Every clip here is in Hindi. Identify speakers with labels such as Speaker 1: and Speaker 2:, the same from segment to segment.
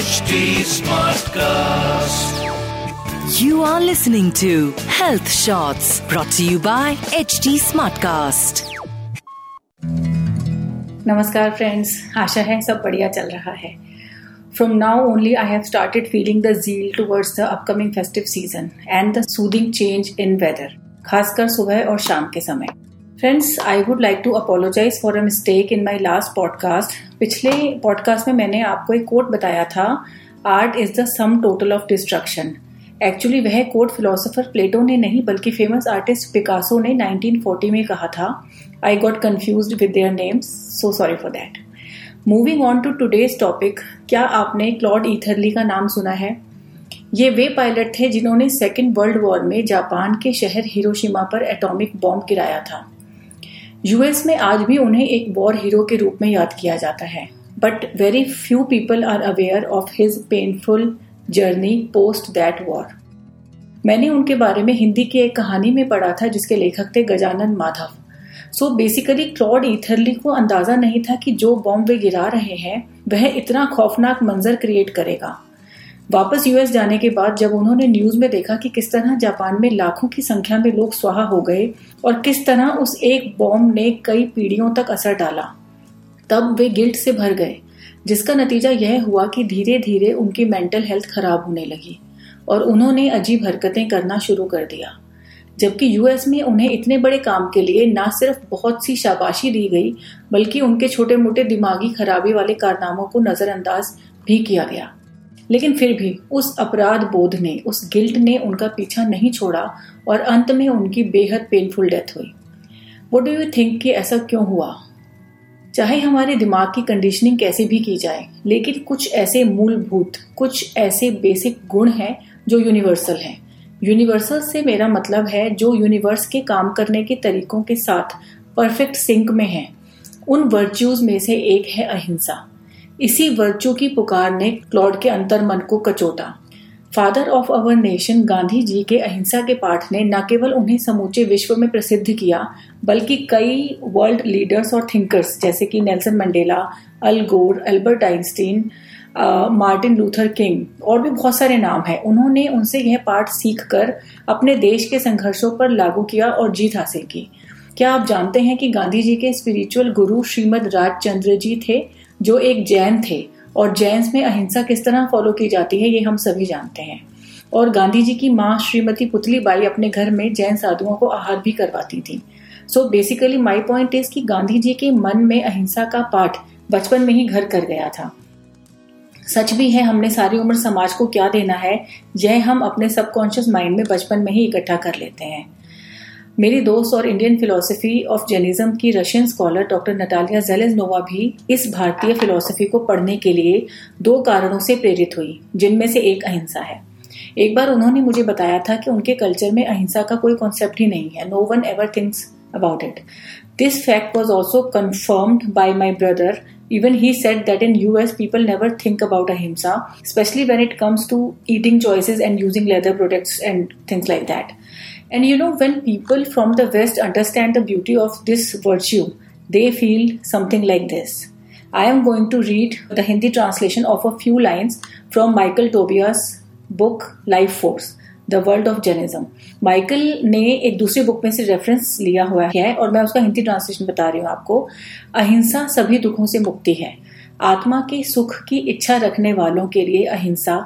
Speaker 1: HD Smartcast.
Speaker 2: You are listening to Health Shots brought to you by HT Smartcast.
Speaker 3: नमस्कार फ्रेंड्स आशा है सब बढ़िया चल रहा है From now only, I have started feeling the zeal towards the upcoming festive season and the soothing change in weather, खासकर सुबह और शाम के समय friends I would like to apologise for a mistake in my last podcast पिछले पॉडकास्ट में मैंने आपको एक कोट बताया था art is the sum total of destruction actually वह कोट फिलोसोफर प्लेटो ने नहीं, बल्कि फ़ेमस आर्टिस्ट पिकासो ने 1940 में कहा था। I got confused with their names so sorry for that moving on to today's topic क्या आपने क्लॉड ईथरली का नाम सुना है? ये वे पायलट थे जिन्होंने सेकेंड वर्ल्ड वॉर में जापान के शहर हिरोशिमा पर एटॉमिक बॉम्ब गिराया था। यूएस में आज भी उन्हें एक वॉर हीरो के रूप में याद किया जाता है। But very few people are aware of his painful journey post that war मैंने उनके बारे में हिंदी की एक कहानी में पढ़ा था, जिसके लेखक थे Gajanan Madhav. So basically Claude Eatherly को अंदाज़ा नहीं था कि जो बॉम्ब वे गिरा रहे हैं, वह इतना खौफनाक मंजर क्रिएट करेगा। वापस यूएस जाने के बाद जब उन्होंने न्यूज़ में देखा कि किस तरह जापान में लाखों की संख्या में लोग स्वाहा हो गए और किस तरह उस एक बॉम्ब ने कई पीढ़ियों तक असर डाला, तब वे गिल्ट से भर गए, जिसका नतीजा यह हुआ कि धीरे धीरे उनकी मेंटल हेल्थ खराब होने लगी और उन्होंने अजीब हरकतें करना शुरू कर दिया। जबकि यूएस में उन्हें इतने बड़े काम के लिए न सिर्फ़ बहुत सी शाबाशी दी गई, बल्कि उनके छोटे मोटे दिमागी खराबी वाले कारनामों को नजरअंदाज भी किया गया। लेकिन फिर भी उस अपराध बोध ने, उस गिल्ट ने उनका पीछा नहीं छोड़ा और अंत में उनकी बेहद पेनफुल डेथ हुई। वो डू यू थिंक कि ऐसा क्यों हुआ? चाहे हमारे दिमाग की कंडीशनिंग कैसे भी की जाए, लेकिन कुछ ऐसे मूलभूत, कुछ ऐसे बेसिक गुण हैं जो यूनिवर्सल हैं। यूनिवर्सल से मेरा मतलब है जो यूनिवर्स के काम करने के तरीकों के साथ परफेक्ट सिंक में है। उन वर्च्यूज में से एक है अहिंसा। इसी वर्चू की पुकार ने क्लॉड के अंतर मन को कचोटा। Father of our nation Gandhi ji के अहिंसा के पाठ ने न केवल उन्हें समूचे विश्व में प्रसिद्ध किया, बल्कि कई वर्ल्ड लीडर्स और थिंकर्स जैसे कि Nelson Mandela Al Gore Albert Einstein Martin Luther King और भी बहुत सारे नाम हैं। उन्होंने उनसे यह पाठ सीख कर अपने देश के संघर्षों पर लागू किया और जीत हासिल की। क्या आप जानते हैं कि गांधी जी के स्पिरिचुअल गुरु श्रीमद राजचंद्र जी थे? जो एक जैन थे। और जैन्स में अहिंसा किस तरह फॉलो की जाती है, ये हम सभी जानते हैं। और गांधी जी की माँ श्रीमती पुतली बाई अपने घर में जैन साधुओं को आहार भी करवाती थी। So basically my point is कि गांधी जी के मन में अहिंसा का पाठ बचपन में ही घर कर गया था। सच भी है, हमने सारी उम्र समाज को क्या देना है, यह हम अपने सबकॉन्शियस माइंड में बचपन में ही इकट्ठा कर लेते हैं। मेरी दोस्त और इंडियन फिलोसफी ऑफ़ जर्निज्म की Russian scholar doctor Natalia Zheleznova भी इस भारतीय फिलोसफी को पढ़ने के लिए दो कारणों से प्रेरित हुई जिनमें से एक अहिंसा है। एक बार उन्होंने मुझे बताया था कि उनके कल्चर में अहिंसा का कोई कॉन्सेप्ट ही नहीं है no one ever thinks about it this fact was also confirmed by my brother Even he said that in US people never think about ahimsa, especially when it comes to eating choices and using leather products and things like that. And you know, when people from the West understand the beauty of this virtue, they feel something like this. I am going to read the Hindi translation of a few lines from Michael Tobias' book Life Force. The world of Jainism Michael ने एक दूसरी बुक में से रेफरेंस लिया हुआ है और मैं उसका हिंदी ट्रांसलेशन बता रही हूँ आपको अहिंसा सभी दुखों से मुक्ति है आत्मा के सुख की इच्छा रखने वालों के लिए अहिंसा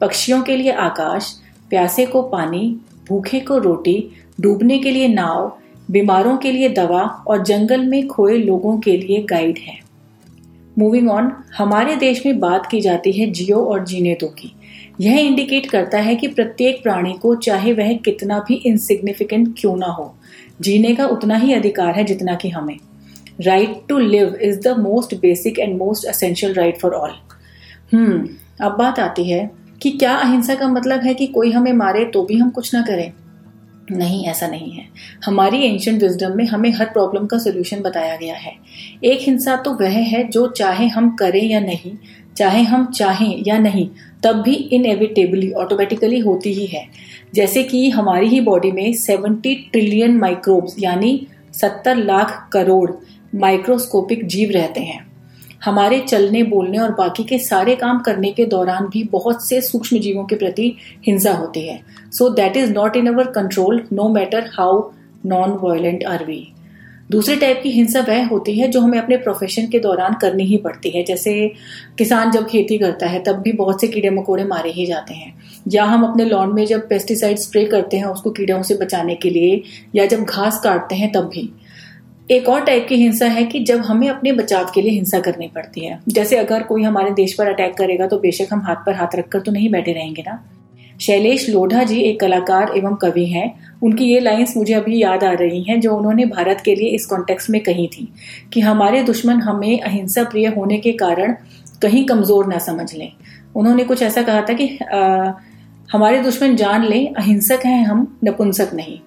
Speaker 3: पक्षियों के लिए आकाश प्यासे को पानी भूखे को रोटी, डूबने के लिए नाव, बीमारों के लिए दवा और जंगल में खोए लोगों के लिए गाइड है। मूविंग ऑन हमारे देश में बात की जाती है जियो और जीने दो की। यह इंडिकेट करता है कि प्रत्येक प्राणी को चाहे वह कितना भी इनसिग्निफिकेंट क्यों ना हो, जीने का उतना ही अधिकार है जितना कि हमें। Right to live is the most basic and most essential right for all hmm अब बात आती है कि क्या अहिंसा का मतलब है कि कोई हमें मारे तो भी हम कुछ ना करें? नहीं, ऐसा नहीं है। हमारी एंशंट विजडम में हमें हर प्रॉब्लम का सोल्यूशन बताया गया है। एक हिंसा तो वह है जो चाहे हम करें या नहीं, चाहे हम चाहें या नहीं, तब भी इनएविटेबली ऑटोमेटिकली होती ही है। जैसे कि हमारी ही बॉडी में 70 ट्रिलियन माइक्रोब्स यानी 70 लाख करोड़ माइक्रोस्कोपिक जीव रहते हैं। हमारे चलने, बोलने और बाकी के सारे काम करने के दौरान भी बहुत से सूक्ष्म जीवों के प्रति हिंसा होती है। So that is not in our control no matter how non violent are we दूसरे टाइप की हिंसा वह होती है जो हमें अपने प्रोफेशन के दौरान करनी ही पड़ती है। जैसे किसान जब खेती करता है, तब भी बहुत से कीड़े मकोड़े मारे ही जाते हैं। या हम अपने लॉन में जब पेस्टिसाइड स्प्रे करते हैं, उसको कीड़ों से बचाने के लिए, या जब घास काटते हैं, तब भी। एक और टाइप की हिंसा है कि जब हमें अपने बचाव के लिए हिंसा करनी पड़ती है। जैसे अगर कोई हमारे देश पर अटैक करेगा तो बेशक हम हाथ पर हाथ रखकर तो नहीं बैठे रहेंगे ना। शैलेश लोढ़ा जी एक कलाकार एवं कवि हैं। उनकी ये लाइंस मुझे अभी याद आ रही हैं जो उन्होंने भारत के लिए इस कॉन्टेक्स्ट में कही थी कि हमारे दुश्मन हमें अहिंसा प्रिय होने के कारण कहीं कमज़ोर ना समझ लें। उन्होंने कुछ ऐसा कहा था कि आ, हमारे दुश्मन जान लें अहिंसक हैं हम नपुंसक नहीं।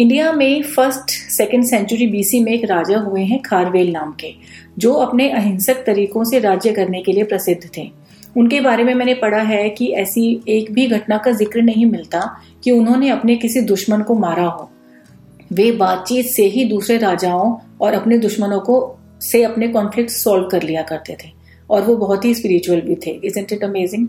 Speaker 3: इंडिया में फ़र्स्ट सेकेंड सेंचुरी बीसी में एक राजा हुए हैं खारवेल नाम के, जो अपने अहिंसक तरीकों से राज्य करने के लिए प्रसिद्ध थे। उनके बारे में मैंने पढ़ा है कि ऐसी एक भी घटना का ज़िक्र नहीं मिलता कि उन्होंने अपने किसी दुश्मन को मारा हो। वे बातचीत से ही दूसरे राजाओं और अपने दुश्मनों को, से अपने कॉन्फ्लिक्ट सॉल्व कर लिया करते थे। और वो बहुत ही स्पिरिचुअल भी थे। Is it amazing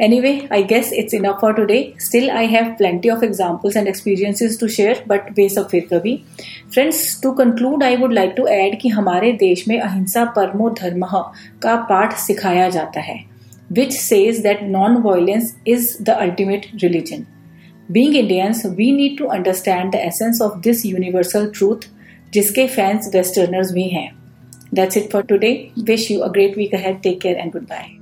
Speaker 3: Anyway, I guess it's enough for today. Still, I have plenty of examples and experiences to share, but वे सब फिर कभी friends to conclude I would like to add कि हमारे देश में अहिंसा परमो धर्म का पाठ सिखाया जाता है which says that non-violence is the ultimate religion. Being Indians, we need to understand the essence of this universal truth जिसके फैंस वेस्टर्नर्स भी हैं That's it for today. Wish you a great week ahead. Take care and goodbye.